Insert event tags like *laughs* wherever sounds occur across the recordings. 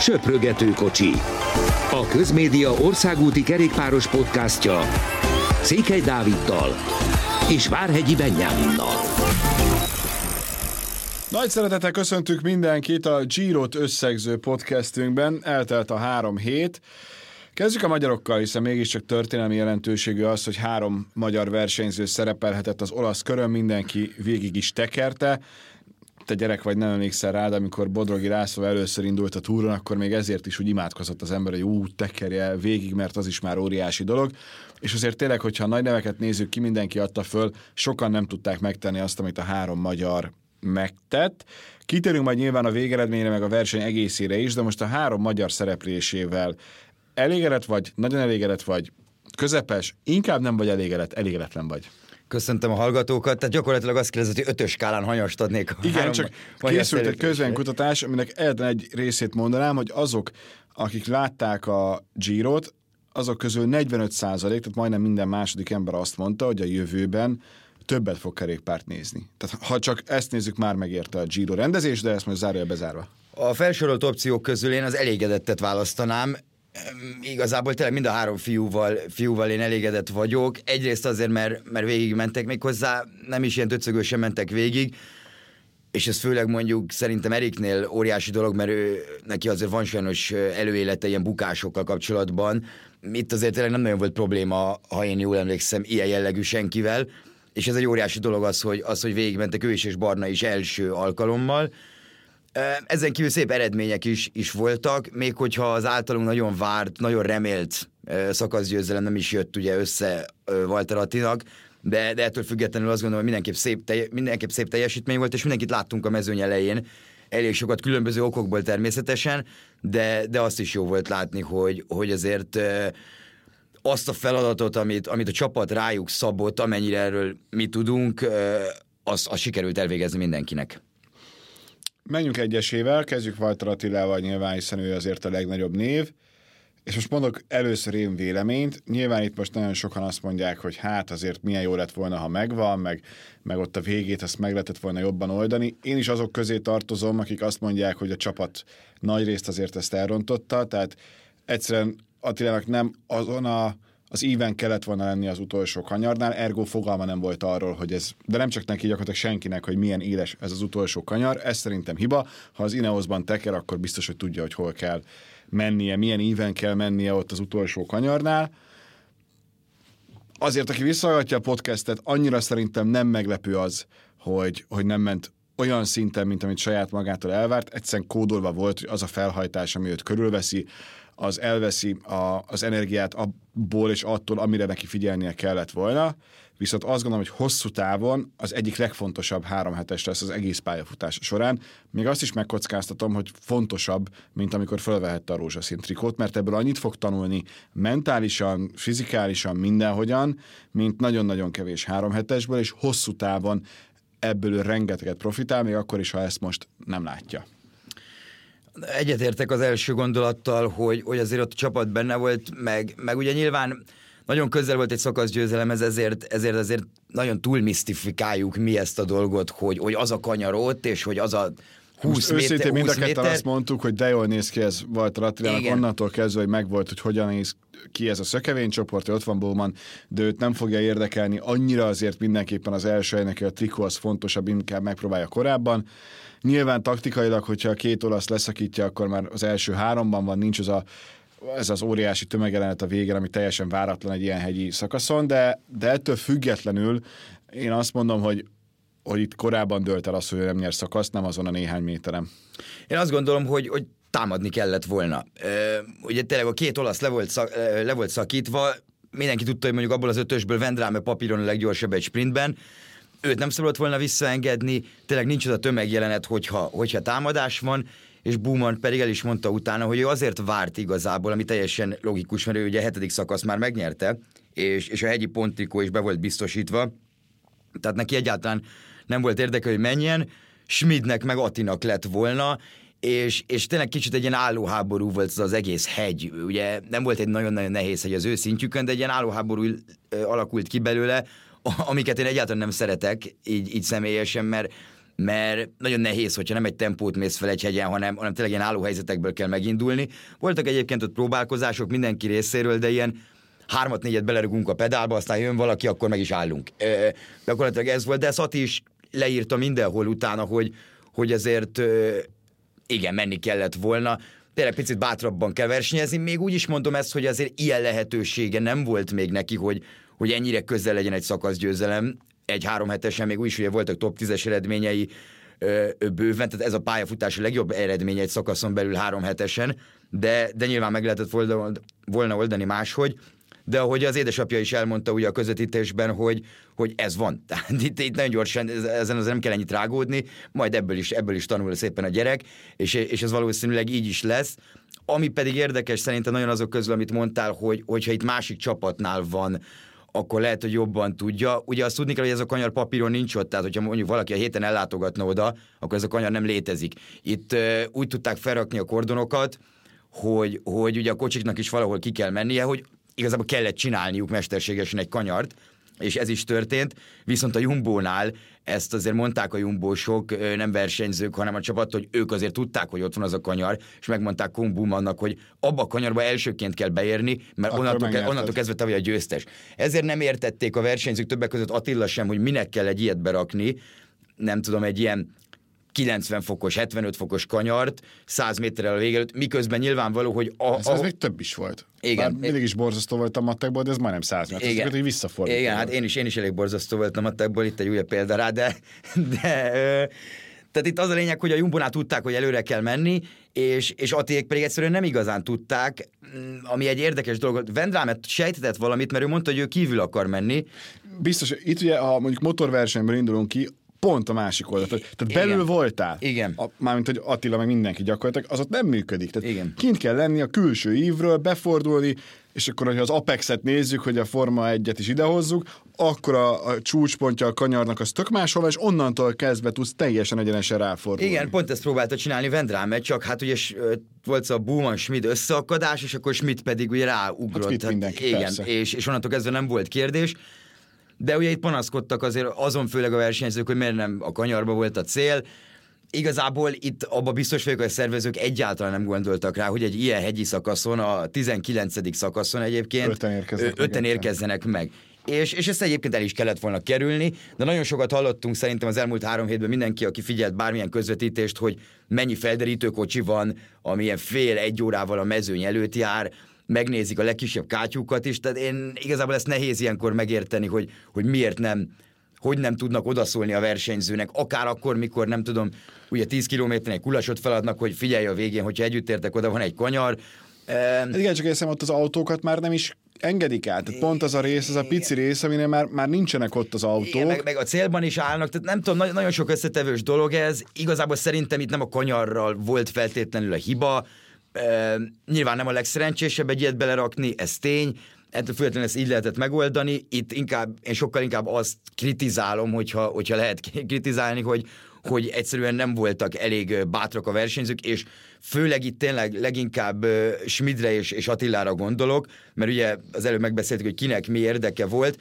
Söprögető kocsi. A Közmédia országúti kerékpáros podcastja Székely Dáviddal és Várhegyi Benyáminnal. Nagy szeretettel köszöntük mindenkit a Girot összegző podcastünkben. Eltelt a három hét. Kezdjük a magyarokkal, hiszen mégiscsak történelmi jelentőségű az, hogy három magyar versenyző szerepelhetett az olasz körön, mindenki végig is tekerte te gyerek vagy, nem emlékszel rá, de amikor Bodrogi László először indult a túron, akkor még ezért is úgy imádkozott az ember, hogy ú, tekerje végig, mert az is már óriási dolog. És azért tényleg, hogyha a nagy neveket nézzük ki, mindenki adta föl, sokan nem tudták megtenni azt, amit a három magyar megtett. Kitérünk majd nyilván a végeredményre, meg a verseny egészére is, de most a három magyar szereplésével elégedett vagy, nagyon elégedett vagy, közepes, inkább nem vagy elégedett, elégedetlen vagy. Köszöntöm a hallgatókat, tehát gyakorlatilag azt kérdezett, hogy ötös skálán hanyast adnék. A Igen, csak készült egy közvénykutatás, aminek egyetlen egy részét mondanám, hogy azok, akik látták a Girot, azok közül 45 százalék, tehát majdnem minden második ember azt mondta, hogy a jövőben többet fog kerékpárt nézni. Tehát ha csak ezt nézzük, már megérte a Giro rendezés, de ezt most zárja bezárva. A felsorolt opciók közül én az elégedettet választanám. Igazából tényleg mind a három fiúval, fiúval én elégedett vagyok. Egyrészt azért, mert, mert végig mentek még hozzá, nem is ilyen töcögősen mentek végig, és ez főleg mondjuk szerintem Eriknél óriási dolog, mert ő, neki azért van sajnos előélete ilyen bukásokkal kapcsolatban. Itt azért tényleg nem nagyon volt probléma, ha én jól emlékszem, ilyen jellegű senkivel, és ez egy óriási dolog az, hogy, az, hogy végigmentek ő is és Barna is első alkalommal. Ezen kívül szép eredmények is, is voltak, még hogyha az általunk nagyon várt, nagyon remélt szakaszgyőzelem nem is jött ugye össze Walter Attinak, de, de ettől függetlenül azt gondolom, hogy mindenképp szép, telje, mindenképp szép teljesítmény volt, és mindenkit láttunk a mezőny elején, elég sokat különböző okokból természetesen, de, de azt is jó volt látni, hogy, hogy azért azt a feladatot, amit, amit a csapat rájuk szabott, amennyire erről mi tudunk, az, az sikerült elvégezni mindenkinek. Menjünk egyesével, kezdjük Walter Attilával nyilván, hiszen ő azért a legnagyobb név. És most mondok először én véleményt. Nyilván itt most nagyon sokan azt mondják, hogy hát azért milyen jó lett volna, ha megvan, meg, meg ott a végét azt meg lehetett volna jobban oldani. Én is azok közé tartozom, akik azt mondják, hogy a csapat nagy részt azért ezt elrontotta, tehát egyszerűen Attilának nem azon a az íven kellett volna lenni az utolsó kanyarnál, ergo fogalma nem volt arról, hogy ez, de nem csak neki, gyakorlatilag senkinek, hogy milyen éles ez az utolsó kanyar, ez szerintem hiba. Ha az Ineosban teker, akkor biztos, hogy tudja, hogy hol kell mennie, milyen íven kell mennie ott az utolsó kanyarnál. Azért, aki visszahallgatja a podcastet, annyira szerintem nem meglepő az, hogy, hogy nem ment olyan szinten, mint amit saját magától elvárt, egyszerűen kódolva volt, hogy az a felhajtás, ami őt körülveszi, az elveszi a, az energiát abból és attól, amire neki figyelnie kellett volna. Viszont azt gondolom, hogy hosszú távon az egyik legfontosabb három hetes lesz az egész pályafutás során. Még azt is megkockáztatom, hogy fontosabb, mint amikor fölvehette a rózsaszín trikót, mert ebből annyit fog tanulni mentálisan, fizikálisan, mindenhogyan, mint nagyon-nagyon kevés három hetesből, és hosszú távon ebből rengeteget profitál, még akkor is, ha ezt most nem látja. Egyetértek az első gondolattal, hogy, hogy azért ott a csapat benne volt, meg, meg ugye nyilván nagyon közel volt egy szakaszgyőzelemhez, ezért, ezért azért nagyon túl misztifikáljuk mi ezt a dolgot, hogy, hogy az a kanyar ott, és hogy az a 20 Most méter, őszintén mind a ketten azt mondtuk, hogy de jól néz ki ez volt Attilának, onnantól kezdve, hogy megvolt, hogy hogyan néz ki ez a szökevénycsoport, hogy ott van Bowman, de őt nem fogja érdekelni, annyira azért mindenképpen az első helynek a trikó az fontosabb, inkább megpróbálja korábban. Nyilván taktikailag, hogyha a két olasz leszakítja, akkor már az első háromban van, nincs az a ez az óriási tömegjelenet a végén, ami teljesen váratlan egy ilyen hegyi szakaszon, de, de ettől függetlenül én azt mondom, hogy hogy itt korábban dölt el az, hogy nem nyer szakaszt, nem azon a néhány méterem. Én azt gondolom, hogy, hogy támadni kellett volna. ugye tényleg a két olasz le volt, szak, le volt szakítva, mindenki tudta, hogy mondjuk abból az ötösből Vendráme papíron a leggyorsabb egy sprintben, őt nem szabad volna visszaengedni, tényleg nincs az a tömegjelenet, hogyha, hogyha támadás van, és Buman pedig el is mondta utána, hogy ő azért várt igazából, ami teljesen logikus, mert ő ugye a hetedik szakasz már megnyerte, és, és a hegyi pontrikó is be volt biztosítva, tehát neki egyáltalán nem volt érdeke, hogy menjen, Schmidnek meg Atinak lett volna, és, és tényleg kicsit egy ilyen állóháború volt az, az egész hegy. Ugye nem volt egy nagyon-nagyon nehéz hegy az ő szintjükön, de egy ilyen állóháború alakult ki belőle, amiket én egyáltalán nem szeretek így, így személyesen, mert mert nagyon nehéz, hogyha nem egy tempót mész fel egy hegyen, hanem, hanem tényleg ilyen helyzetekből kell megindulni. Voltak egyébként ott próbálkozások mindenki részéről, de ilyen hármat-négyet belerugunk a pedálba, aztán jön valaki, akkor meg is állunk. E, gyakorlatilag ez volt, de Szati is leírta mindenhol utána, hogy, hogy ezért igen, menni kellett volna. Tényleg picit bátrabban kell versenyezni. Még úgy is mondom ezt, hogy azért ilyen lehetősége nem volt még neki, hogy, hogy ennyire közel legyen egy szakaszgyőzelem. Egy három hetesen még úgy is ugye voltak top 10-es eredményei ö, bőven, tehát ez a pályafutás a legjobb eredmény egy szakaszon belül három hetesen, de, de nyilván meg lehetett volna oldani máshogy de ahogy az édesapja is elmondta ugye a közvetítésben, hogy, hogy ez van. *laughs* Tehát itt, itt nagyon gyorsan, ezen az nem kell ennyit rágódni, majd ebből is, ebből is tanul szépen a gyerek, és, és ez valószínűleg így is lesz. Ami pedig érdekes szerintem nagyon azok közül, amit mondtál, hogy, hogyha itt másik csapatnál van, akkor lehet, hogy jobban tudja. Ugye azt tudni kell, hogy ez a kanyar papíron nincs ott, tehát hogyha mondjuk valaki a héten ellátogatna oda, akkor ez a kanyar nem létezik. Itt uh, úgy tudták felrakni a kordonokat, hogy, hogy ugye a kocsiknak is valahol ki kell mennie, hogy igazából kellett csinálniuk mesterségesen egy kanyart, és ez is történt, viszont a Jumbónál ezt azért mondták a Jumbósok, nem versenyzők, hanem a csapat, hogy ők azért tudták, hogy ott van az a kanyar, és megmondták Kumbumannak, hogy abba a kanyarba elsőként kell beérni, mert onnantól, ke- onnantól kezdve te vagy a győztes. Ezért nem értették a versenyzők többek között Attila sem, hogy minek kell egy ilyet berakni, nem tudom, egy ilyen 90 fokos, 75 fokos kanyart 100 méterrel a vége előtt, miközben nyilvánvaló, hogy a, ez, ez még több is volt. Igen. Bár mindig is borzasztó volt a matekból, de ez majdnem 100 méter. Igen. hogy visszafordult. Igen, hát én is, én is elég borzasztó voltam a matekból, itt egy újabb példa rá, de, de tehát itt az a lényeg, hogy a Jumbonál tudták, hogy előre kell menni, és, és Attiék pedig egyszerűen nem igazán tudták, mm, ami egy érdekes dolog. Vendrámet sejtetett valamit, mert ő mondta, hogy ő kívül akar menni. Biztos, itt ugye, ha mondjuk motorversenyből indulunk ki, pont a másik oldalt. Tehát Igen. belül voltál. Igen. A, mármint, hogy Attila, meg mindenki gyakorlatilag, az ott nem működik. Tehát Igen. kint kell lenni a külső ívről, befordulni, és akkor, hogyha az Apex-et nézzük, hogy a Forma 1-et is idehozzuk, akkor a, a csúcspontja a kanyarnak az tök máshol, és onnantól kezdve tudsz teljesen egyenesen ráfordulni. Igen, pont ezt próbálta csinálni Vendráme, csak hát ugye volt a Bowman Schmidt összeakadás, és akkor Schmidt pedig ugye ráugrott. Hát, hát mindenki, igen, és, és onnantól kezdve nem volt kérdés. De ugye itt panaszkodtak azért azon főleg a versenyzők, hogy miért nem a kanyarba volt a cél. Igazából itt abba biztos vagyok, hogy a szervezők egyáltalán nem gondoltak rá, hogy egy ilyen hegyi szakaszon, a 19. szakaszon egyébként öten érkeznek, öten meg, érkezzenek meg. És, és ezt egyébként el is kellett volna kerülni, de nagyon sokat hallottunk szerintem az elmúlt három hétben mindenki, aki figyelt bármilyen közvetítést, hogy mennyi felderítőkocsi van, amilyen fél egy órával a mezőny előtt jár, megnézik a legkisebb kátyúkat is, tehát én igazából ezt nehéz ilyenkor megérteni, hogy, hogy miért nem hogy nem tudnak odaszólni a versenyzőnek, akár akkor, mikor nem tudom, ugye 10 kilométernél kulasot feladnak, hogy figyelj a végén, hogyha együtt értek oda, van egy kanyar. Hát igen, csak észem, ott az autókat már nem is engedik át. Tehát pont az a rész, az a pici rész, aminél már, már nincsenek ott az autók. Igen, meg, meg, a célban is állnak, tehát nem tudom, nagyon, nagyon sok összetevős dolog ez. Igazából szerintem itt nem a kanyarral volt feltétlenül a hiba, nyilván nem a legszerencsésebb egy ilyet belerakni, ez tény, ettől függetlenül ezt így lehetett megoldani. Itt inkább, én sokkal inkább azt kritizálom, hogyha, hogyha lehet *laughs* kritizálni, hogy, hogy egyszerűen nem voltak elég bátrak a versenyzők, és főleg itt tényleg leginkább Schmidre és, és Attilára gondolok, mert ugye az előbb megbeszéltük, hogy kinek mi érdeke volt,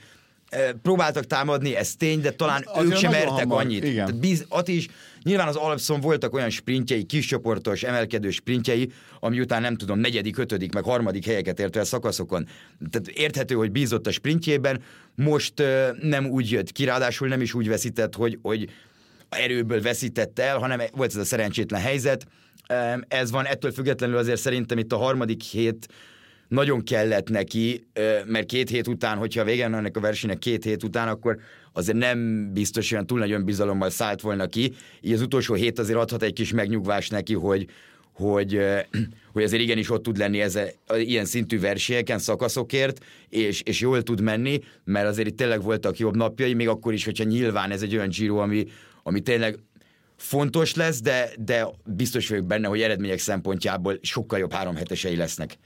próbáltak támadni, ez tény, de talán az ők sem mertek hamar. annyit. Igen. Tehát biz, is, nyilván az Alpszon voltak olyan sprintjei, kiscsoportos, emelkedő sprintjei, ami után nem tudom, negyedik, ötödik, meg harmadik helyeket ért el szakaszokon. Tehát érthető, hogy bízott a sprintjében, most uh, nem úgy jött ki, ráadásul nem is úgy veszített, hogy, hogy erőből veszített el, hanem volt ez a szerencsétlen helyzet. Ez van, ettől függetlenül azért szerintem itt a harmadik hét nagyon kellett neki, mert két hét után, hogyha vége ennek a versenynek két hét után, akkor azért nem biztos olyan túl nagy önbizalommal szállt volna ki. Így az utolsó hét azért adhat egy kis megnyugvást neki, hogy, hogy, *clears throat* hogy azért igenis ott tud lenni ez ilyen szintű versenyeken, szakaszokért, és, és jól tud menni, mert azért itt tényleg voltak jobb napjai, még akkor is, hogyha nyilván ez egy olyan Giro, ami, ami tényleg fontos lesz, de, de biztos vagyok benne, hogy eredmények szempontjából sokkal jobb három hetesei lesznek.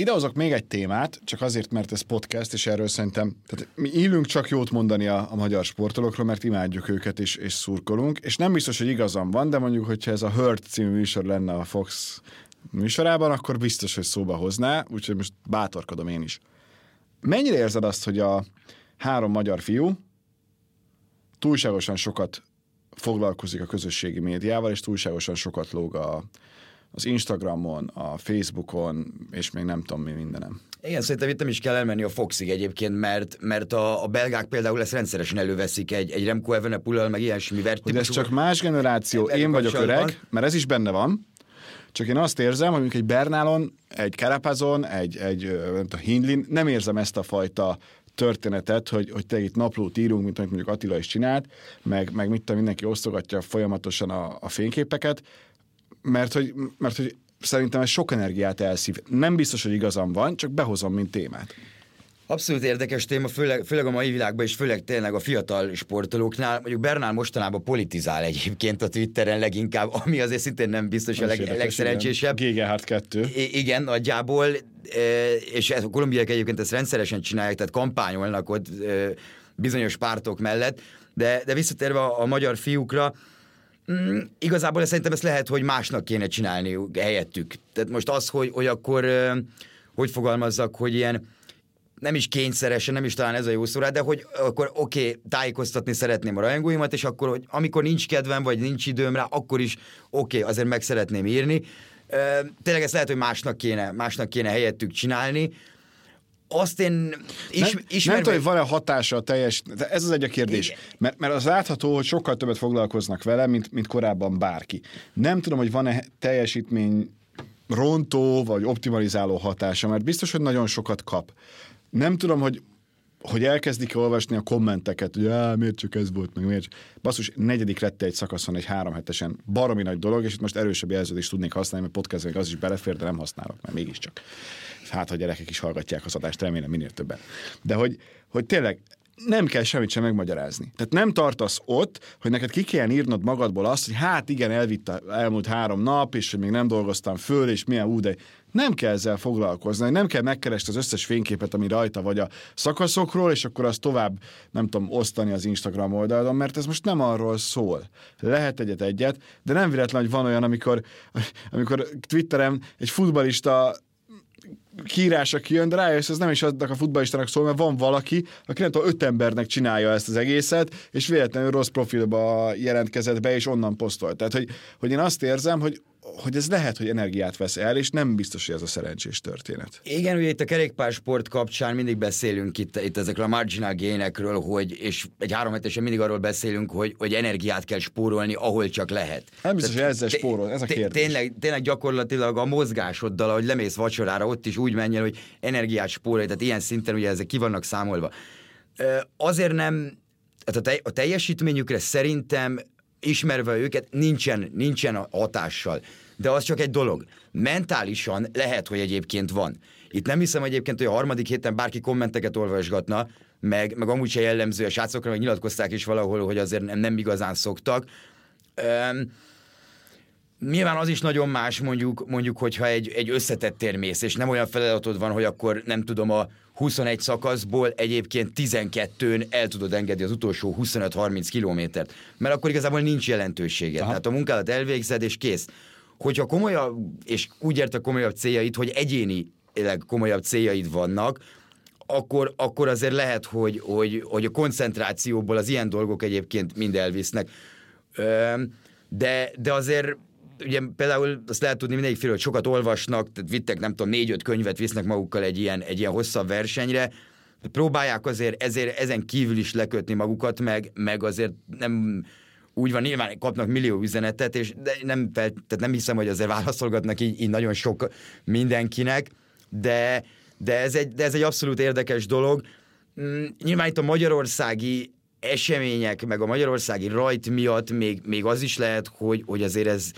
Idehozok még egy témát, csak azért, mert ez podcast, és erről szerintem, tehát mi illünk csak jót mondani a, a magyar sportolókról, mert imádjuk őket és, és szurkolunk, és nem biztos, hogy igazam van, de mondjuk, hogyha ez a Hurt című műsor lenne a Fox műsorában, akkor biztos, hogy szóba hozná, úgyhogy most bátorkodom én is. Mennyire érzed azt, hogy a három magyar fiú túlságosan sokat foglalkozik a közösségi médiával, és túlságosan sokat lóg a, az Instagramon, a Facebookon, és még nem tudom mi mindenem. Igen, szerintem itt nem is kell elmenni a Foxig egyébként, mert, mert a, a belgák például ezt rendszeresen előveszik egy, egy Remco Evenepoel, meg ilyesmi vert. Hogy ez csak más generáció, én vagyok öreg, mert ez is benne van, csak én azt érzem, hogy egy Bernálon, egy Carapazon, egy, egy a Hindlin, nem érzem ezt a fajta történetet, hogy, hogy te itt naplót írunk, mint amit mondjuk Attila is csinált, meg, meg mit tudom, mindenki osztogatja folyamatosan a, a fényképeket, mert hogy, mert hogy szerintem ez sok energiát elszív. Nem biztos, hogy igazam van, csak behozom, mint témát. Abszolút érdekes téma, főleg, főleg a mai világban, és főleg tényleg a fiatal sportolóknál. Mondjuk Bernál mostanában politizál egyébként a Twitteren leginkább, ami azért szintén nem biztos a leg, legszerencsésebb. GG 2. I- igen, nagyjából, e, és a kolumbiák egyébként ezt rendszeresen csinálják, tehát kampányolnak ott e, bizonyos pártok mellett, de, de visszatérve a, a magyar fiúkra, Mm, igazából szerintem ezt lehet, hogy másnak kéne csinálni helyettük. Tehát most az, hogy, hogy akkor, hogy fogalmazzak, hogy ilyen nem is kényszeresen, nem is talán ez a jó szó de hogy akkor oké, okay, tájékoztatni szeretném a rajongóimat, és akkor, hogy amikor nincs kedvem, vagy nincs időm rá, akkor is oké, okay, azért meg szeretném írni. Tényleg ezt lehet, hogy másnak kéne, másnak kéne helyettük csinálni, azt én is, nem, ismerve... Nem tudom, hogy van-e hatása a teljes... Ez az egy a kérdés. Mert, mert az látható, hogy sokkal többet foglalkoznak vele, mint, mint korábban bárki. Nem tudom, hogy van-e teljesítmény rontó vagy optimalizáló hatása, mert biztos, hogy nagyon sokat kap. Nem tudom, hogy hogy elkezdik olvasni a kommenteket, hogy á, miért csak ez volt, meg miért Basszus, negyedik lett egy szakaszon egy három hetesen. Baromi nagy dolog, és itt most erősebb jelződést tudnék használni, mert podcastben az is belefér, de nem használok, mert mégiscsak hát ha gyerekek is hallgatják az adást, remélem minél többen. De hogy, hogy tényleg nem kell semmit sem megmagyarázni. Tehát nem tartasz ott, hogy neked ki kell írnod magadból azt, hogy hát igen, elvitt elmúlt három nap, és hogy még nem dolgoztam föl, és milyen de nem kell ezzel foglalkozni, nem kell megkeresni az összes fényképet, ami rajta vagy a szakaszokról, és akkor azt tovább, nem tudom, osztani az Instagram oldalon, mert ez most nem arról szól. Lehet egyet-egyet, de nem véletlen, hogy van olyan, amikor, amikor Twitteren egy futbalista kiírása kijön, de rájössz, ez nem is adnak a futballistának szól, mert van valaki, aki nem tudom, öt embernek csinálja ezt az egészet, és véletlenül rossz profilba jelentkezett be, és onnan posztolt. Tehát, hogy, hogy én azt érzem, hogy hogy ez lehet, hogy energiát vesz el, és nem biztos, hogy ez a szerencsés történet. Igen, ugye itt a kerékpársport kapcsán mindig beszélünk itt, itt ezekről a marginal génekről, hogy, és egy három hetesen mindig arról beszélünk, hogy, hogy energiát kell spórolni, ahol csak lehet. Nem biztos, hogy ezzel spórol, ez a kérdés. Tényleg, tényleg gyakorlatilag a mozgásoddal, ahogy lemész vacsorára, ott is úgy menjen, hogy energiát spórolj, tehát ilyen szinten ugye ezek ki vannak számolva. Azért nem, tehát a teljesítményükre szerintem ismerve őket, nincsen, nincsen hatással. De az csak egy dolog. Mentálisan lehet, hogy egyébként van. Itt nem hiszem egyébként, hogy a harmadik héten bárki kommenteket olvasgatna, meg, meg amúgy se jellemző a srácokra, meg nyilatkozták is valahol, hogy azért nem, nem igazán szoktak. Um, Nyilván az is nagyon más, mondjuk, mondjuk hogyha egy, egy összetett térmész, és nem olyan feladatod van, hogy akkor nem tudom, a 21 szakaszból egyébként 12-n el tudod engedni az utolsó 25-30 kilométert, mert akkor igazából nincs jelentősége. Aha. Tehát a munkálat elvégzed, és kész. Hogyha komolyabb, és úgy ért a komolyabb céljait, hogy egyéni komolyabb céljaid vannak, akkor, akkor azért lehet, hogy, hogy, hogy a koncentrációból az ilyen dolgok egyébként mind elvisznek. De, de azért ugye például azt lehet tudni mindenki fél, hogy sokat olvasnak, tehát vittek nem tudom, négy-öt könyvet visznek magukkal egy ilyen, egy ilyen hosszabb versenyre, próbálják azért ezért, ezen kívül is lekötni magukat, meg, meg azért nem úgy van, nyilván kapnak millió üzenetet, és de nem, tehát nem hiszem, hogy azért válaszolgatnak így, így nagyon sok mindenkinek, de, de, ez egy, de ez egy abszolút érdekes dolog. Mm, nyilván itt a magyarországi események, meg a magyarországi rajt miatt még, még az is lehet, hogy, hogy azért ez,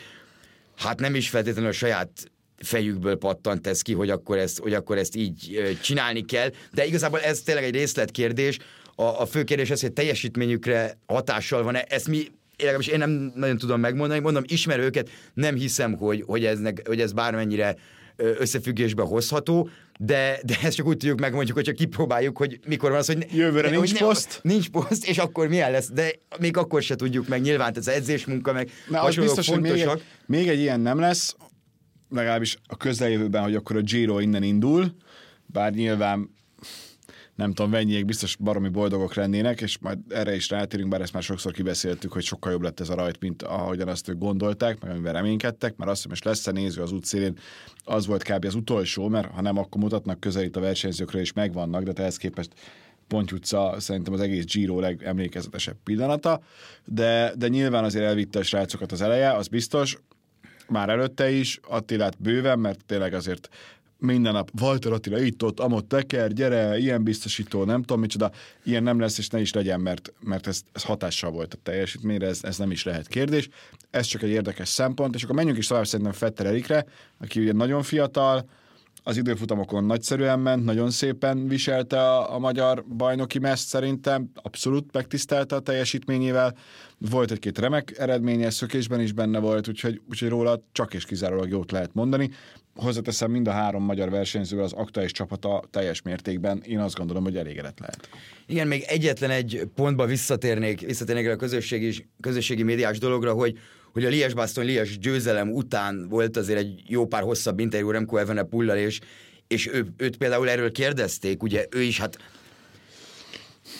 hát nem is feltétlenül a saját fejükből pattant ez ki, hogy akkor ezt, hogy akkor ezt így csinálni kell, de igazából ez tényleg egy részletkérdés. A, a fő kérdés az, hogy teljesítményükre hatással van-e, ezt mi legalábbis én nem nagyon tudom megmondani, mondom, ismerő őket, nem hiszem, hogy, hogy, eznek, hogy ez bármennyire összefüggésbe hozható, de, de ezt csak úgy tudjuk megmondjuk, hogy csak kipróbáljuk, hogy mikor van az, hogy jövőre de, nincs hogy poszt. Nincs poszt, és akkor milyen lesz, de még akkor se tudjuk meg, nyilván ez edzésmunka, meg Na, az biztos, fontosak. hogy még egy, még egy ilyen nem lesz, legalábbis a közeljövőben, hogy akkor a Giro innen indul, bár nyilván nem tudom, mennyiek biztos baromi boldogok lennének, és majd erre is rátérünk, bár ezt már sokszor kibeszéltük, hogy sokkal jobb lett ez a rajt, mint ahogyan azt ők gondolták, meg amivel reménykedtek, mert azt hiszem, és lesz-e néző az útszélén, az volt kb. az utolsó, mert ha nem, akkor mutatnak közelít a versenyzőkről, és megvannak, de ehhez képest Ponty utca szerintem az egész Giro legemlékezetesebb pillanata, de, de nyilván azért elvitte a srácokat az eleje, az biztos, már előtte is, Attilát bőven, mert tényleg azért minden nap Walter Attila itt ott, amott teker, gyere, ilyen biztosító, nem tudom micsoda, ilyen nem lesz, és ne is legyen, mert, mert ez, ez hatással volt a teljesítményre, ez, ez nem is lehet kérdés. Ez csak egy érdekes szempont, és akkor menjünk is tovább szerintem Fetter Erikre, aki ugye nagyon fiatal, az időfutamokon nagyszerűen ment, nagyon szépen viselte a, a magyar bajnoki meszt szerintem, abszolút megtisztelte a teljesítményével. Volt egy-két remek eredménye, szökésben is benne volt, úgyhogy, úgyhogy róla csak és kizárólag jót lehet mondani. Hozzáteszem, mind a három magyar versenyző az aktuális csapata teljes mértékben, én azt gondolom, hogy elégedett lehet. Igen, még egyetlen egy pontba visszatérnék, visszatérnék a közösségi, közösségi médiás dologra, hogy hogy a lies bastogne lies győzelem után volt azért egy jó pár hosszabb interjú Remco Evenepoel-lal, és, és ő, őt például erről kérdezték, ugye ő is hát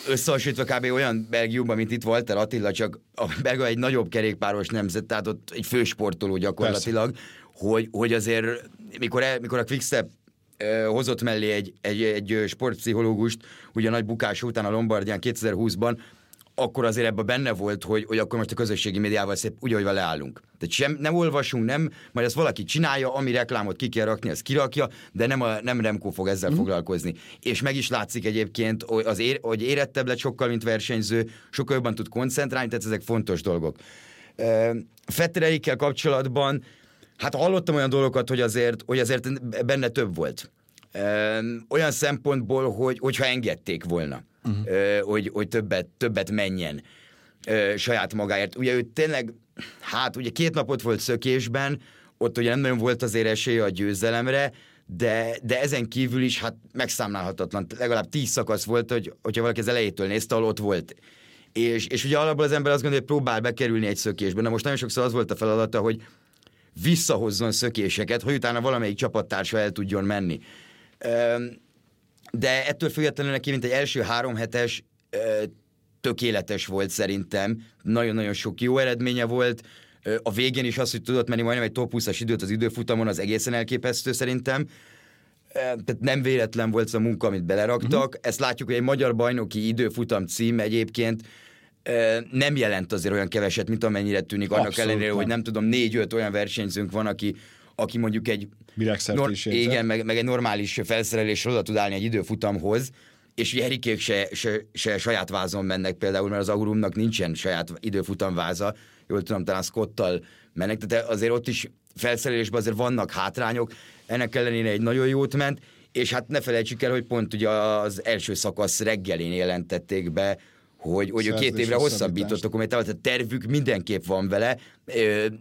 összehasonlítva kb. olyan Belgiumban, mint itt Walter Attila, csak a belga egy nagyobb kerékpáros nemzet, tehát ott egy fősportoló gyakorlatilag, hogy, hogy azért mikor, el, mikor a Quickstep hozott mellé egy, egy, egy sportpszichológust, ugye a nagy bukás után a Lombardián 2020-ban, akkor azért ebben benne volt, hogy, hogy akkor most a közösségi médiával szép úgy, hogy leállunk. Tehát sem, nem olvasunk, nem, majd ezt valaki csinálja, ami reklámot ki kell rakni, az kirakja, de nem, a, nem Remco fog ezzel mm. foglalkozni. És meg is látszik egyébként, hogy, az ér, hogy érettebb lett sokkal, mint versenyző, sokkal jobban tud koncentrálni, tehát ezek fontos dolgok. Fettereikkel kapcsolatban, hát hallottam olyan dolgokat, hogy azért, hogy azért benne több volt. Olyan szempontból, hogy, hogyha engedték volna uh-huh. hogy, hogy többet, többet menjen saját magáért. Ugye ő tényleg, hát ugye két napot volt szökésben, ott ugye nem nagyon volt azért esélye a győzelemre, de, de ezen kívül is hát megszámlálhatatlan. Legalább tíz szakasz volt, hogy, hogyha valaki az elejétől nézte, ott volt. És, és ugye alapból az ember azt gondolja, hogy próbál bekerülni egy szökésbe. Na most nagyon sokszor az volt a feladata, hogy visszahozzon szökéseket, hogy utána valamelyik csapattársa el tudjon menni de ettől függetlenül neki, mint egy első három hetes, tökéletes volt szerintem. Nagyon-nagyon sok jó eredménye volt. A végén is az, hogy tudott menni majdnem egy top 20-as időt az időfutamon, az egészen elképesztő szerintem. Tehát nem véletlen volt ez a munka, amit beleraktak. Uh-huh. Ezt látjuk, hogy egy magyar bajnoki időfutam cím egyébként nem jelent azért olyan keveset, mint amennyire tűnik, annak Abszolút ellenére, hogy nem tudom, négy-öt olyan versenyzőnk van, aki aki mondjuk egy, nor- igen, meg, meg egy normális felszerelésre oda tud állni egy időfutamhoz, és ugye Erikék se, se, se saját vázon mennek például, mert az Aurumnak nincsen saját időfutamváza, jól tudom, talán Scottal mennek, tehát azért ott is felszerelésben azért vannak hátrányok, ennek ellenére egy nagyon jót ment, és hát ne felejtsük el, hogy pont ugye az első szakasz reggelén jelentették be, hogy, hogy két évre hosszabbítottak, mert a tervük mindenképp van vele.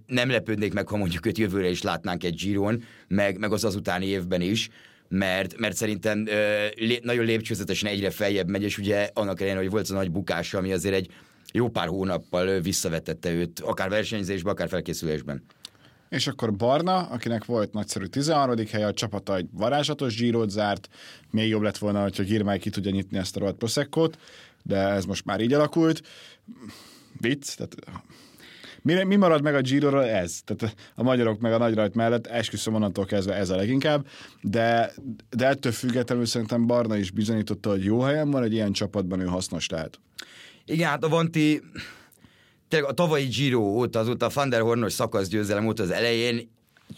Nem lepődnék meg, ha mondjuk őt jövőre is látnánk egy Giron, meg, meg az azutáni évben is, mert, mert szerintem nagyon lépcsőzetesen egyre feljebb megy, és ugye annak ellenére, hogy volt az a nagy bukása, ami azért egy jó pár hónappal visszavetette őt, akár versenyzésben, akár felkészülésben. És akkor Barna, akinek volt nagyszerű 13. helye, a csapata egy varázslatos zsírót zárt, még jobb lett volna, hogyha Girmay ki tudja nyitni ezt a rohadt Prosecco-t, de ez most már így alakult. Vicc, tehát mi, mi marad meg a giro Ez. Tehát a magyarok meg a nagyrajt mellett esküszöm onnantól kezdve ez a leginkább, de, de ettől függetlenül szerintem Barna is bizonyította, hogy jó helyen van, egy ilyen csapatban ő hasznos lehet. Igen, hát a Vanti tényleg a tavalyi Giro óta, azóta a Van der Hornos szakasz győzelem óta az elején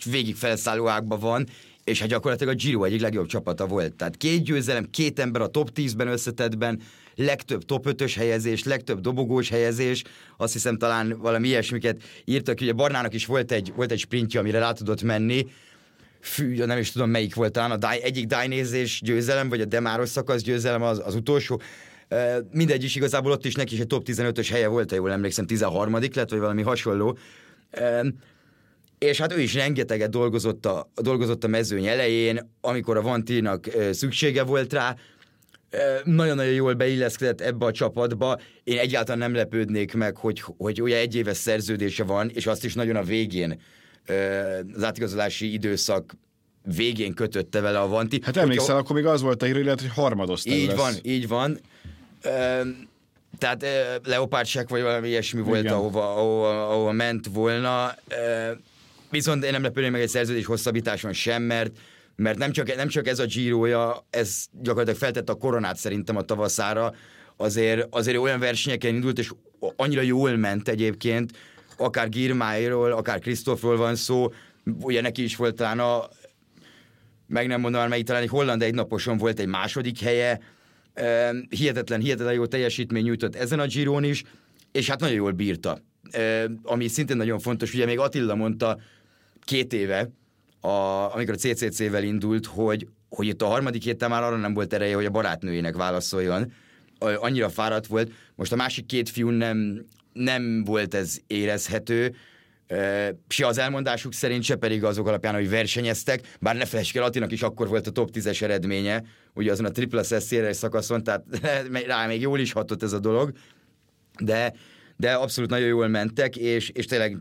végig felszálló van, és hát gyakorlatilag a Giro egyik legjobb csapata volt. Tehát két győzelem, két ember a top 10-ben összetettben, legtöbb top 5-ös helyezés, legtöbb dobogós helyezés, azt hiszem talán valami ilyesmiket írtak, ugye Barnának is volt egy, volt egy sprintje, amire rá tudott menni, fű, nem is tudom melyik volt talán, a die, egyik dájnézés győzelem, vagy a Demáros szakasz győzelem az, az utolsó, mindegy is igazából ott is neki is egy top 15-ös helye volt, ha jól emlékszem, 13 lett, vagy valami hasonló. És hát ő is rengeteget dolgozott a, dolgozott a mezőny elején, amikor a Vantinak szüksége volt rá, nagyon-nagyon jól beilleszkedett ebbe a csapatba. Én egyáltalán nem lepődnék meg, hogy, hogy ugye egy éves szerződése van, és azt is nagyon a végén az átigazolási időszak végén kötötte vele a Vanti. Hát emlékszel, akkor még az volt a hír, hogy harmadozta Így lesz. van, így van. Tehát leopárdsák vagy valami ilyesmi volt, ahova, ahova, ahova ment volna. Viszont én nem lepődném meg egy szerződés hosszabbításon sem, mert mert nem csak, nem csak ez a Giroja, ez gyakorlatilag feltette a koronát szerintem a tavaszára, azért, azért olyan versenyeken indult, és annyira jól ment egyébként, akár Girmáiról, akár Krisztófról van szó, ugye neki is volt talán a, meg nem mondom, melyik talán egy holland egynaposon volt egy második helye, hihetetlen, hihetetlen jó teljesítmény nyújtott ezen a Giron is, és hát nagyon jól bírta. Ami szintén nagyon fontos, ugye még Attila mondta két éve, a, amikor a CCC-vel indult, hogy, hogy itt a harmadik héten már arra nem volt ereje, hogy a barátnőjének válaszoljon. Annyira fáradt volt. Most a másik két fiú nem, nem volt ez érezhető, se az elmondásuk szerint, se pedig azok alapján, hogy versenyeztek, bár ne felejtsük el, Attinak is akkor volt a top 10-es eredménye, ugye azon a tripla szeszélyes szakaszon, tehát *laughs* rá még jól is hatott ez a dolog, de, de abszolút nagyon jól mentek, és, és tényleg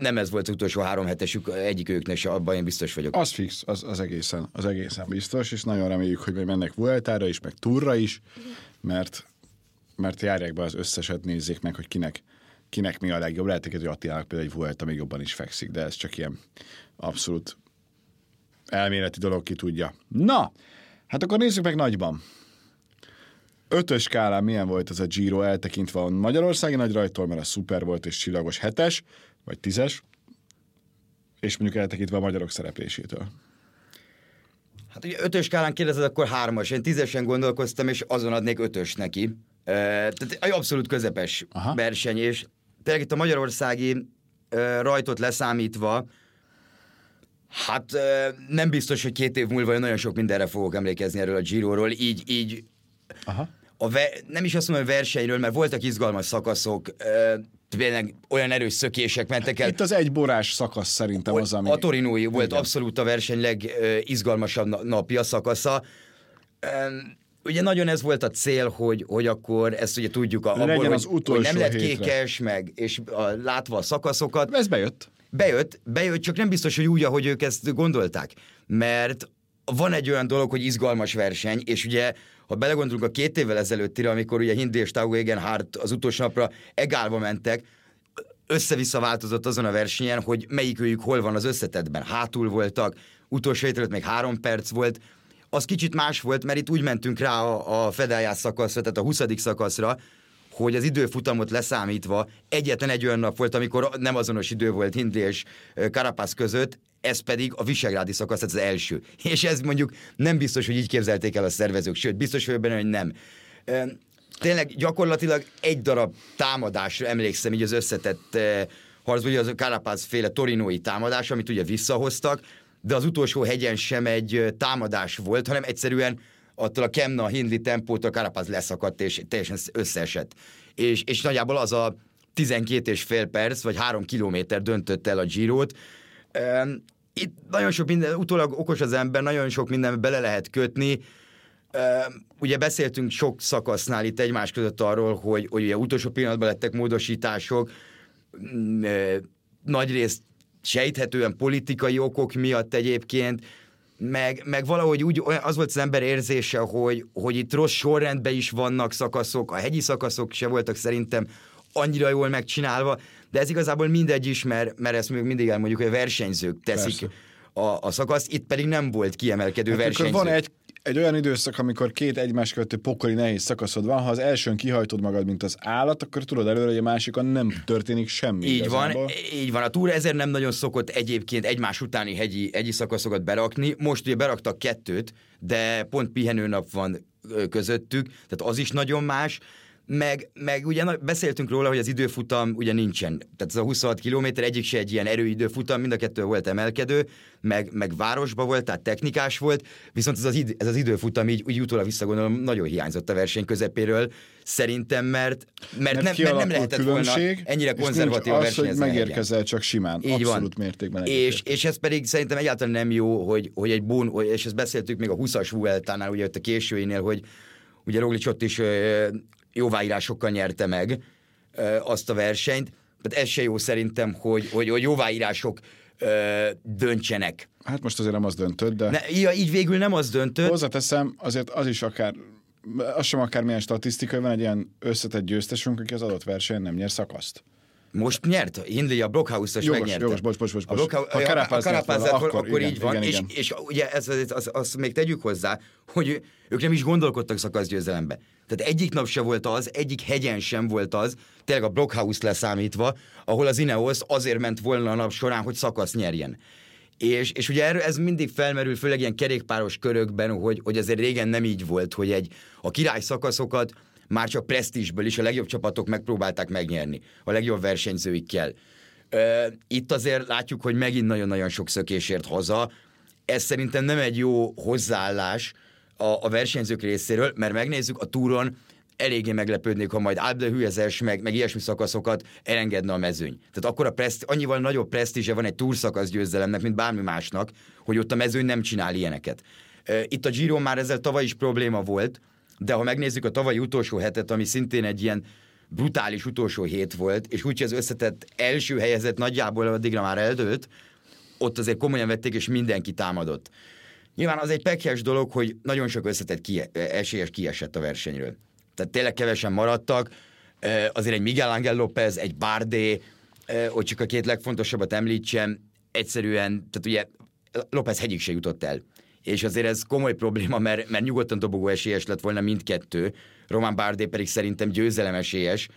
nem ez volt az utolsó három hetesük egyik őknek se, abban én biztos vagyok. Az fix, az, az, egészen, az egészen biztos, és nagyon reméljük, hogy majd mennek Vueltára is, meg Turra is, mert, mert járják be az összeset, nézzék meg, hogy kinek, kinek mi a legjobb. Lehet, hogy Attilának például egy Vuelta még jobban is fekszik, de ez csak ilyen abszolút elméleti dolog, ki tudja. Na, hát akkor nézzük meg nagyban. Ötös skálán milyen volt ez a Giro eltekintve a Magyarországi nagy rajtól, mert a szuper volt és csillagos hetes, vagy tízes, és mondjuk eltekintve a magyarok szereplésétől. Hát ugye ötös skálán kérdezed, akkor hármas. Én tízesen gondolkoztam, és azon adnék ötös neki. Uh, tehát egy abszolút közepes Aha. Verseny, és tényleg itt a magyarországi uh, rajtot leszámítva, hát uh, nem biztos, hogy két év múlva én nagyon sok mindenre fogok emlékezni erről a Giroról, így, így Aha. a ve- nem is azt mondom, hogy versenyről, mert voltak izgalmas szakaszok, tényleg olyan erős szökések mentek el. Itt az egy borás szakasz szerintem az, ami... A Torinói volt Igen. abszolút a verseny legizgalmasabb na- napja, szakasza. Ugye nagyon ez volt a cél, hogy, hogy akkor ezt ugye tudjuk, a, abból, az hogy, utolsó hogy nem lett hétre. kékes, meg, és a, látva a szakaszokat, Ez bejött. bejött, bejött, csak nem biztos, hogy úgy, ahogy ők ezt gondolták. Mert van egy olyan dolog, hogy izgalmas verseny, és ugye, ha belegondolunk a két évvel ezelőttire, amikor ugye Hindi és Tau Egenhardt az utolsó napra egálba mentek, össze-vissza változott azon a versenyen, hogy melyikőjük hol van az összetetben. Hátul voltak, utolsó hét előtt még három perc volt, az kicsit más volt, mert itt úgy mentünk rá a, a fedájás szakaszra, tehát a 20. szakaszra, hogy az időfutamot leszámítva egyetlen egy olyan nap volt, amikor nem azonos idő volt Hindi és ö, Carapaz között, ez pedig a Visegrádi szakasz, tehát az első. És ez mondjuk nem biztos, hogy így képzelték el a szervezők, sőt, biztos vagyok benne, hogy nem. Tényleg gyakorlatilag egy darab támadásra emlékszem így az összetett harcban, ugye az a Carapaz féle torinói támadás, amit ugye visszahoztak, de az utolsó hegyen sem egy támadás volt, hanem egyszerűen attól a Kemna Hindley tempótól Carapaz leszakadt és teljesen összeesett. És, és nagyjából az a 12 és fél perc, vagy három kilométer döntött el a Girot. Itt nagyon sok minden, utólag okos az ember, nagyon sok minden bele lehet kötni. Ugye beszéltünk sok szakasznál itt egymás között arról, hogy, hogy ugye utolsó pillanatban lettek módosítások, Mm, nagyrészt sejthetően politikai okok miatt egyébként, meg, meg valahogy úgy, az volt az ember érzése, hogy, hogy itt rossz sorrendben is vannak szakaszok, a hegyi szakaszok se voltak szerintem annyira jól megcsinálva, de ez igazából mindegy is, mert, mert ezt még mindig elmondjuk, hogy a versenyzők teszik Persze. a, a szakaszt, itt pedig nem volt kiemelkedő Hát versenyző. van egy, egy olyan időszak, amikor két egymás követő pokoli nehéz szakaszod van, ha az elsőn kihajtod magad, mint az állat, akkor tudod előre, hogy a másikon nem történik semmi. Így igazából. van, így van. A Túra ezért nem nagyon szokott egyébként egymás utáni hegyi, hegyi szakaszokat berakni. Most ugye beraktak kettőt, de pont pihenőnap van közöttük, tehát az is nagyon más. Meg, meg ugye beszéltünk róla, hogy az időfutam ugye nincsen. Tehát ez a 26 km egyik se egy ilyen erőidőfutam, mind a kettő volt emelkedő, meg, meg városba volt, tehát technikás volt, viszont ez az, id- ez az időfutam így, úgy utólag visszagondolom, nagyon hiányzott a verseny közepéről, szerintem, mert, mert, nem, mert nem lehetett volna ennyire konzervatív az, hogy megérkezel csak simán. Így Abszolút van. mértékben És, és ez pedig szerintem egyáltalán nem jó, hogy, hogy egy bón, és ezt beszéltük még a 20-as Vueltánál, ugye ott a későinél, hogy ugye Roglic ott is jóváírásokkal nyerte meg azt a versenyt. Tehát ez se jó szerintem, hogy, hogy, hogy jóváírások ö, döntsenek. Hát most azért nem az döntött, de... Ne, ja, így végül nem az döntött. Hozzáteszem, azért az is akár, az sem akármilyen statisztika, hogy van egy ilyen összetett győztesünk, aki az adott versenyen nem nyer szakaszt. Most nyert? Hindley a Blockhouse-os Jogos, megnyerte. jogos, bocs, bocs, bocs, A bocs. Blockhouse, Ha a Carapaz volna, lett volna, akkor akkor igen, így van. igen, és, igen. és ugye ez, ez, az, azt még tegyük hozzá, hogy ők nem is gondolkodtak szakaszgyőzelembe. Tehát egyik nap se volt az, egyik hegyen sem volt az, tényleg a Blockhouse leszámítva, ahol az Ineos azért ment volna a nap során, hogy szakasz nyerjen. És, és ugye erről ez mindig felmerül, főleg ilyen kerékpáros körökben, hogy, hogy azért régen nem így volt, hogy egy, a király szakaszokat már csak presztízsből is a legjobb csapatok megpróbálták megnyerni, a legjobb versenyzőikkel. Ö, Itt azért látjuk, hogy megint nagyon-nagyon sok szökésért haza. Ez szerintem nem egy jó hozzáállás a, a versenyzők részéről, mert megnézzük a túron, eléggé meglepődnék, ha majd Alpe Hülyezes, meg, meg ilyesmi szakaszokat elengedne a mezőny. Tehát akkor a preszt, annyival nagyobb presztízse van egy túrszakasz győzelemnek, mint bármi másnak, hogy ott a mezőny nem csinál ilyeneket. Itt a Giro már ezzel tavaly is probléma volt, de ha megnézzük a tavalyi utolsó hetet, ami szintén egy ilyen brutális utolsó hét volt, és úgyhogy az összetett első helyezett nagyjából addigra már eldőlt, ott azért komolyan vették, és mindenki támadott. Nyilván az egy pekhes dolog, hogy nagyon sok összetett kie- esélyes kiesett a versenyről. Tehát tényleg kevesen maradtak, azért egy Miguel Ángel López, egy Bardé, hogy csak a két legfontosabbat említsem, egyszerűen, tehát ugye López hegyig se jutott el. És azért ez komoly probléma, mert, mert nyugodtan dobogó esélyes lett volna mindkettő, Román Bardé pedig szerintem győzelem esélyes.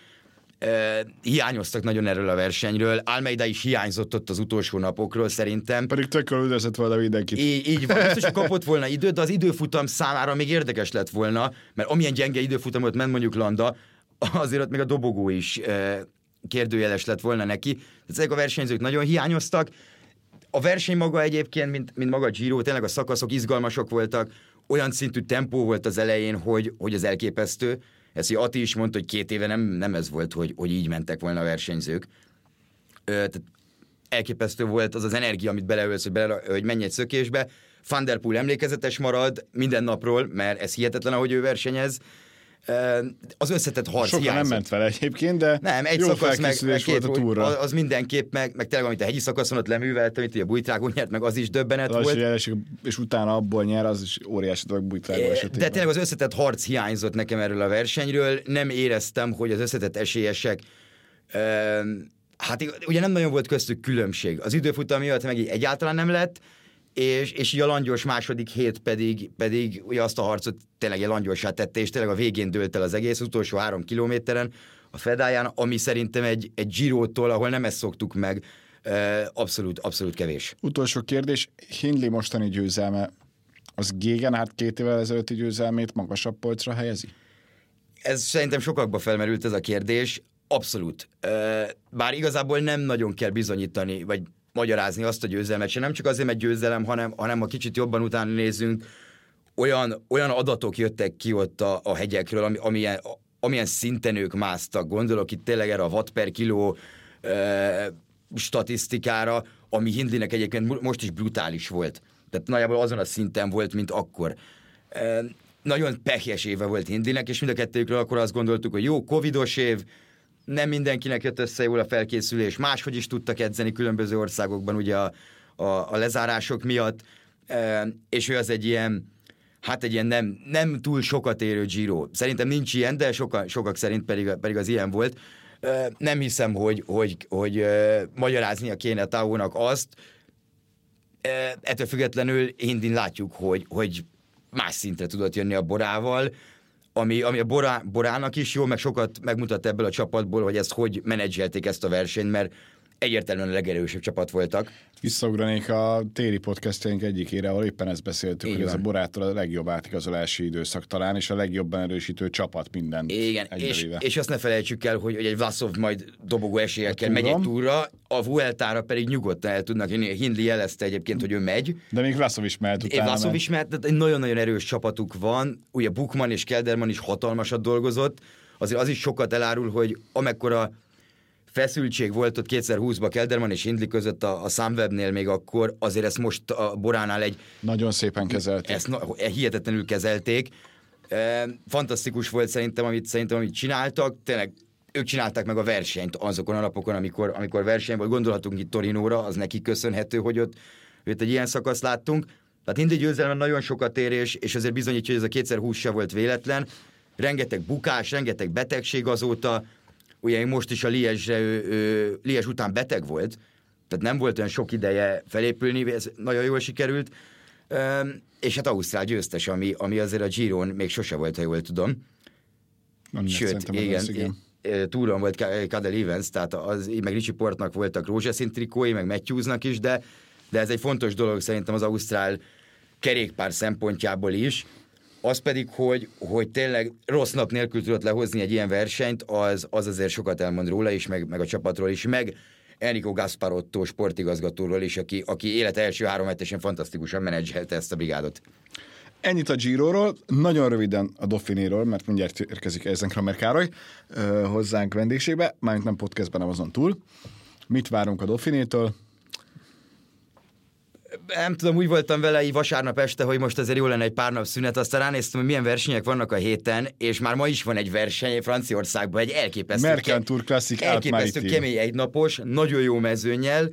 Hiányoztak nagyon erről a versenyről. Almeida is hiányzott ott az utolsó napokról szerintem. Pedig tökről üdvözlött volna mindenkit. Így, így van, biztos, hogy *laughs* kapott volna időt, de az időfutam számára még érdekes lett volna, mert amilyen gyenge időfutamot ment mondjuk Landa, azért ott még a dobogó is kérdőjeles lett volna neki. Ezek a versenyzők nagyon hiányoztak. A verseny maga egyébként, mint, mint maga a Giro, tényleg a szakaszok izgalmasok voltak, olyan szintű tempó volt az elején, hogy, hogy az elképesztő. Ezt hogy Ati is mondta, hogy két éve nem, nem ez volt, hogy, hogy így mentek volna a versenyzők. Ö, tehát elképesztő volt az az energia, amit beleölsz, hogy, bele, hogy menj egy szökésbe. Van der Poel emlékezetes marad minden napról, mert ez hihetetlen, ahogy ő versenyez. Az összetett harc Sokan nem hiányzott. ment vele egyébként, de Nem, egy jó szakasz meg, meg két, volt a túra. az, az mindenképp, meg, meg tényleg, amit a hegyi szakaszon ott leművelt, amit a bujtrágon nyert, meg az is döbbenet hogy volt. elesik, és utána abból nyer, az is óriási dolog bujtrágó É, esetében. De tényleg az összetett harc hiányzott nekem erről a versenyről. Nem éreztem, hogy az összetett esélyesek hát ugye nem nagyon volt köztük különbség. Az időfutam miatt meg egyáltalán nem lett, és, és így a langyos második hét pedig, pedig ugye azt a harcot tényleg egy langyossá tette, és tényleg a végén dőlt el az egész utolsó három kilométeren a Fedáján, ami szerintem egy, egy Girótól, ahol nem ezt szoktuk meg, abszolút, abszolút kevés. Utolsó kérdés, Hindley mostani győzelme, az Gégen át két évvel ezelőtti győzelmét magasabb polcra helyezi? ez szerintem sokakba felmerült ez a kérdés. Abszolút. Bár igazából nem nagyon kell bizonyítani, vagy magyarázni azt a győzelmet se. Nem csak azért, mert győzelem, hanem, hanem ha kicsit jobban utána nézünk, olyan, olyan adatok jöttek ki ott a, a hegyekről, ami, amilyen, amilyen szinten ők másztak. Gondolok itt tényleg erre a watt per kiló ö, statisztikára, ami Hindlinek egyébként mo- most is brutális volt. Tehát nagyjából azon a szinten volt, mint akkor. Ö, nagyon pehjes éve volt Hindlinek, és mind a kettőkről akkor azt gondoltuk, hogy jó, covidos év, nem mindenkinek jött össze jól a felkészülés, máshogy is tudtak edzeni különböző országokban ugye a, a, a lezárások miatt, e, és ő az egy ilyen, hát egy ilyen nem, nem túl sokat érő Giro. Szerintem nincs ilyen, de soka, sokak szerint pedig, pedig az ilyen volt. E, nem hiszem, hogy, hogy, hogy e, magyaráznia kéne Távónak azt, e, ettől függetlenül Hindin látjuk, hogy, hogy más szintre tudott jönni a Borával, ami, ami a Borá, Borának is jó, meg sokat megmutat ebből a csapatból, hogy ezt hogy menedzselték ezt a versenyt, mert egyértelműen a legerősebb csapat voltak. Visszaugranék a téli podcastjaink egyikére, ahol éppen ezt beszéltük, Így hogy ez a van. borától a legjobb átigazolási időszak talán, és a legjobban erősítő csapat minden Igen, és, és azt ne felejtsük el, hogy, hogy egy Vlasov majd dobogó esélyekkel megy egy túra, a Vueltára pedig nyugodtan el tudnak jönni. Hindley jelezte egyébként, hogy ő megy, De még Vlasov is mehet utána. Vlasov mert- is mehet, tehát egy nagyon-nagyon erős csapatuk van. Ugye Bukman és Kelderman is hatalmasat dolgozott. Azért az is sokat elárul, hogy amekkora feszültség volt ott 2020-ban Kelderman és Hindley között a, a Sunwebnél még akkor, azért ezt most a Boránál egy Nagyon szépen kezelték. ezt na- hihetetlenül kezelték. E, Fantasztikus volt szerintem, amit, szerintem, amit csináltak. Tényleg ők csinálták meg a versenyt azokon a napokon, amikor, amikor verseny volt. Gondolhatunk itt Torinóra, az neki köszönhető, hogy ott, hogy ott egy ilyen szakaszt láttunk. Tehát Indi győzelem nagyon sokat ér, és, azért bizonyítja, hogy ez a kétszer hús se volt véletlen. Rengeteg bukás, rengeteg betegség azóta. Ugye most is a Liezsre, ő, ő, Liezs után beteg volt, tehát nem volt olyan sok ideje felépülni, ez nagyon jól sikerült. Üm, és hát Ausztrál győztes, ami, ami azért a Giron még sose volt, ha jól tudom. Nem, Sőt, igen, az, igen. túron volt Cadel Evans, tehát az, meg Richie Portnak voltak rózsaszín trikói, meg Matthewsnak is, de, de ez egy fontos dolog szerintem az Ausztrál kerékpár szempontjából is. Az pedig, hogy, hogy tényleg rossz nap nélkül tudott lehozni egy ilyen versenyt, az, az azért sokat elmond róla is, meg, meg a csapatról is, meg Enrico Gasparotto sportigazgatóról is, aki, aki élet első három hetesen fantasztikusan menedzselte ezt a brigádot. Ennyit a Giroról, nagyon röviden a Dauphinéról, mert mindjárt érkezik Eisenkramer Károly ö, hozzánk vendégségbe, mármint nem podcastben, nem azon túl. Mit várunk a Dauphinétől? Nem tudom, úgy voltam vele így vasárnap este, hogy most azért jó lenne egy pár nap szünet, aztán ránéztem, hogy milyen versenyek vannak a héten, és már ma is van egy verseny Franciaországban, egy elképesztő, Mercantour Classic elképesztő kemény egynapos, nagyon jó mezőnyel,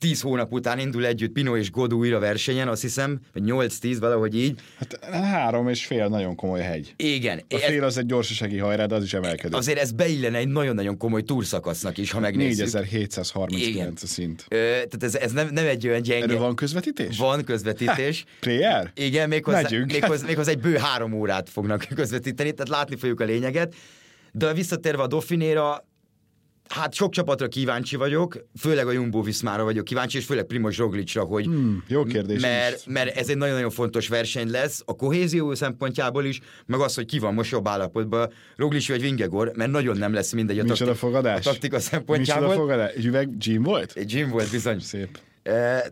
tíz hónap után indul együtt Pino és Godú újra versenyen, azt hiszem, vagy 8-10, valahogy így. Hát három és fél nagyon komoly hegy. Igen. A fél az egy gyorsasági hajrá, de az is emelkedő. Azért ez beillene egy nagyon-nagyon komoly túrszakasznak is, ha megnézzük. 4739 a szint. Ö, tehát ez, ez nem, nem egy olyan gyenge... Erről van közvetítés? Van közvetítés. Player? Igen, méghozzá, méghozzá, méghozzá egy bő három órát fognak *laughs* közvetíteni, tehát látni fogjuk a lényeget. De visszatérve a Dauphinéra, Hát sok csapatra kíváncsi vagyok, főleg a Jumbo Viszmára vagyok kíváncsi, és főleg Primoz Roglicra, hogy... Hmm, jó kérdés. Mert, mert ez egy nagyon-nagyon fontos verseny lesz, a kohézió szempontjából is, meg az, hogy ki van most jobb állapotban, Roglic vagy Vingegor, mert nagyon nem lesz mindegy a, taktik, fogadás? a taktika szempontjából. Micsoda fogadás? Egy üveg gym volt? Egy gym volt, bizony. Szép.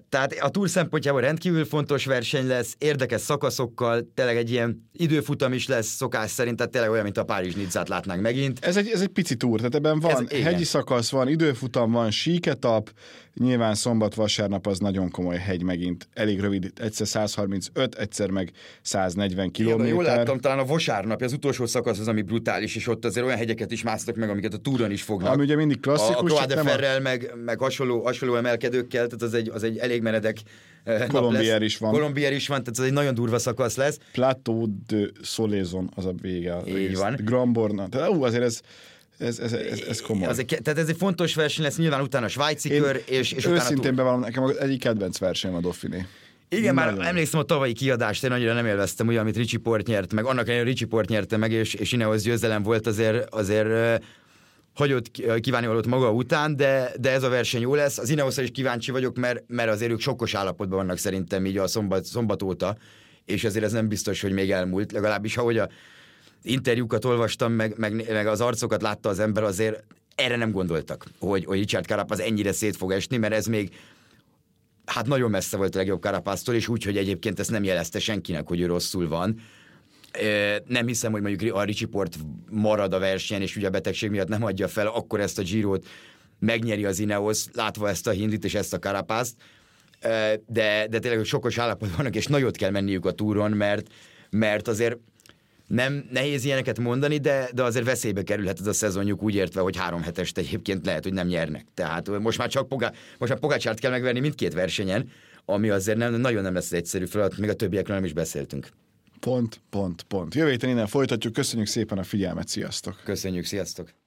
Tehát a túr szempontjából rendkívül fontos verseny lesz, érdekes szakaszokkal, tényleg egy ilyen időfutam is lesz szokás szerint, tehát tényleg olyan, mint a Párizs Nizzát látnánk megint. Ez egy, ez egy pici túr, tehát ebben van ez, hegyi igen. szakasz, van időfutam, van síketap, nyilván szombat-vasárnap az nagyon komoly hegy megint, elég rövid, egyszer 135, egyszer meg 140 km. Jól láttam, talán a vasárnap, az utolsó szakasz az, ami brutális, és ott azért olyan hegyeket is másztak meg, amiket a túron is fognak. Ami ugye mindig klasszikus. A, a Ferrel, a... meg, meg hasonló, hasonló emelkedőkkel, tehát az egy, az egy elég meredek Kolombier is van. Kolombier is van, tehát ez egy nagyon durva szakasz lesz. Plateau de Solézon az a vége. Így van. Gramborna. Tehát ú, azért ez, ez, ez, ez, ez komoly. Az egy, tehát ez egy fontos verseny lesz, nyilván utána a svájci Én kör, és, és őszintén bevallom, nekem egyik kedvenc versenyem a Dauphiné. Igen, Nagyon. már emlékszem a tavalyi kiadást, én annyira nem élveztem, ugye, amit Ricsi Port nyert, meg annak ellenére Ricsi Port nyerte meg, és, és Ineos győzelem volt azért, azért hagyott kívánni valót maga után, de, de ez a verseny jó lesz. Az Ineosra is kíváncsi vagyok, mert, mert azért ők sokkos állapotban vannak szerintem így a szombat, szombat óta, és azért ez nem biztos, hogy még elmúlt, legalábbis ahogy a interjúkat olvastam, meg, meg, meg az arcokat látta az ember, azért erre nem gondoltak, hogy, hogy Richard Carapaz ennyire szét fog esni, mert ez még hát nagyon messze volt a legjobb Carapaztól, és úgy, hogy egyébként ezt nem jelezte senkinek, hogy ő rosszul van. Nem hiszem, hogy mondjuk a Ricsi Port marad a versenyen, és ugye a betegség miatt nem adja fel, akkor ezt a Girot megnyeri az Ineos, látva ezt a Hindit és ezt a Karapászt, de, de tényleg sokos állapotban vannak, és nagyot kell menniük a túron, mert, mert azért nem nehéz ilyeneket mondani, de, de azért veszélybe kerülhet ez a szezonjuk úgy értve, hogy három hetest egyébként lehet, hogy nem nyernek. Tehát most már csak Pogá, most már Pogácsárt kell megverni mindkét versenyen, ami azért nem, nagyon nem lesz egyszerű feladat, még a többiekről nem is beszéltünk. Pont, pont, pont. Jövő héten innen folytatjuk. Köszönjük szépen a figyelmet. Sziasztok! Köszönjük, sziasztok!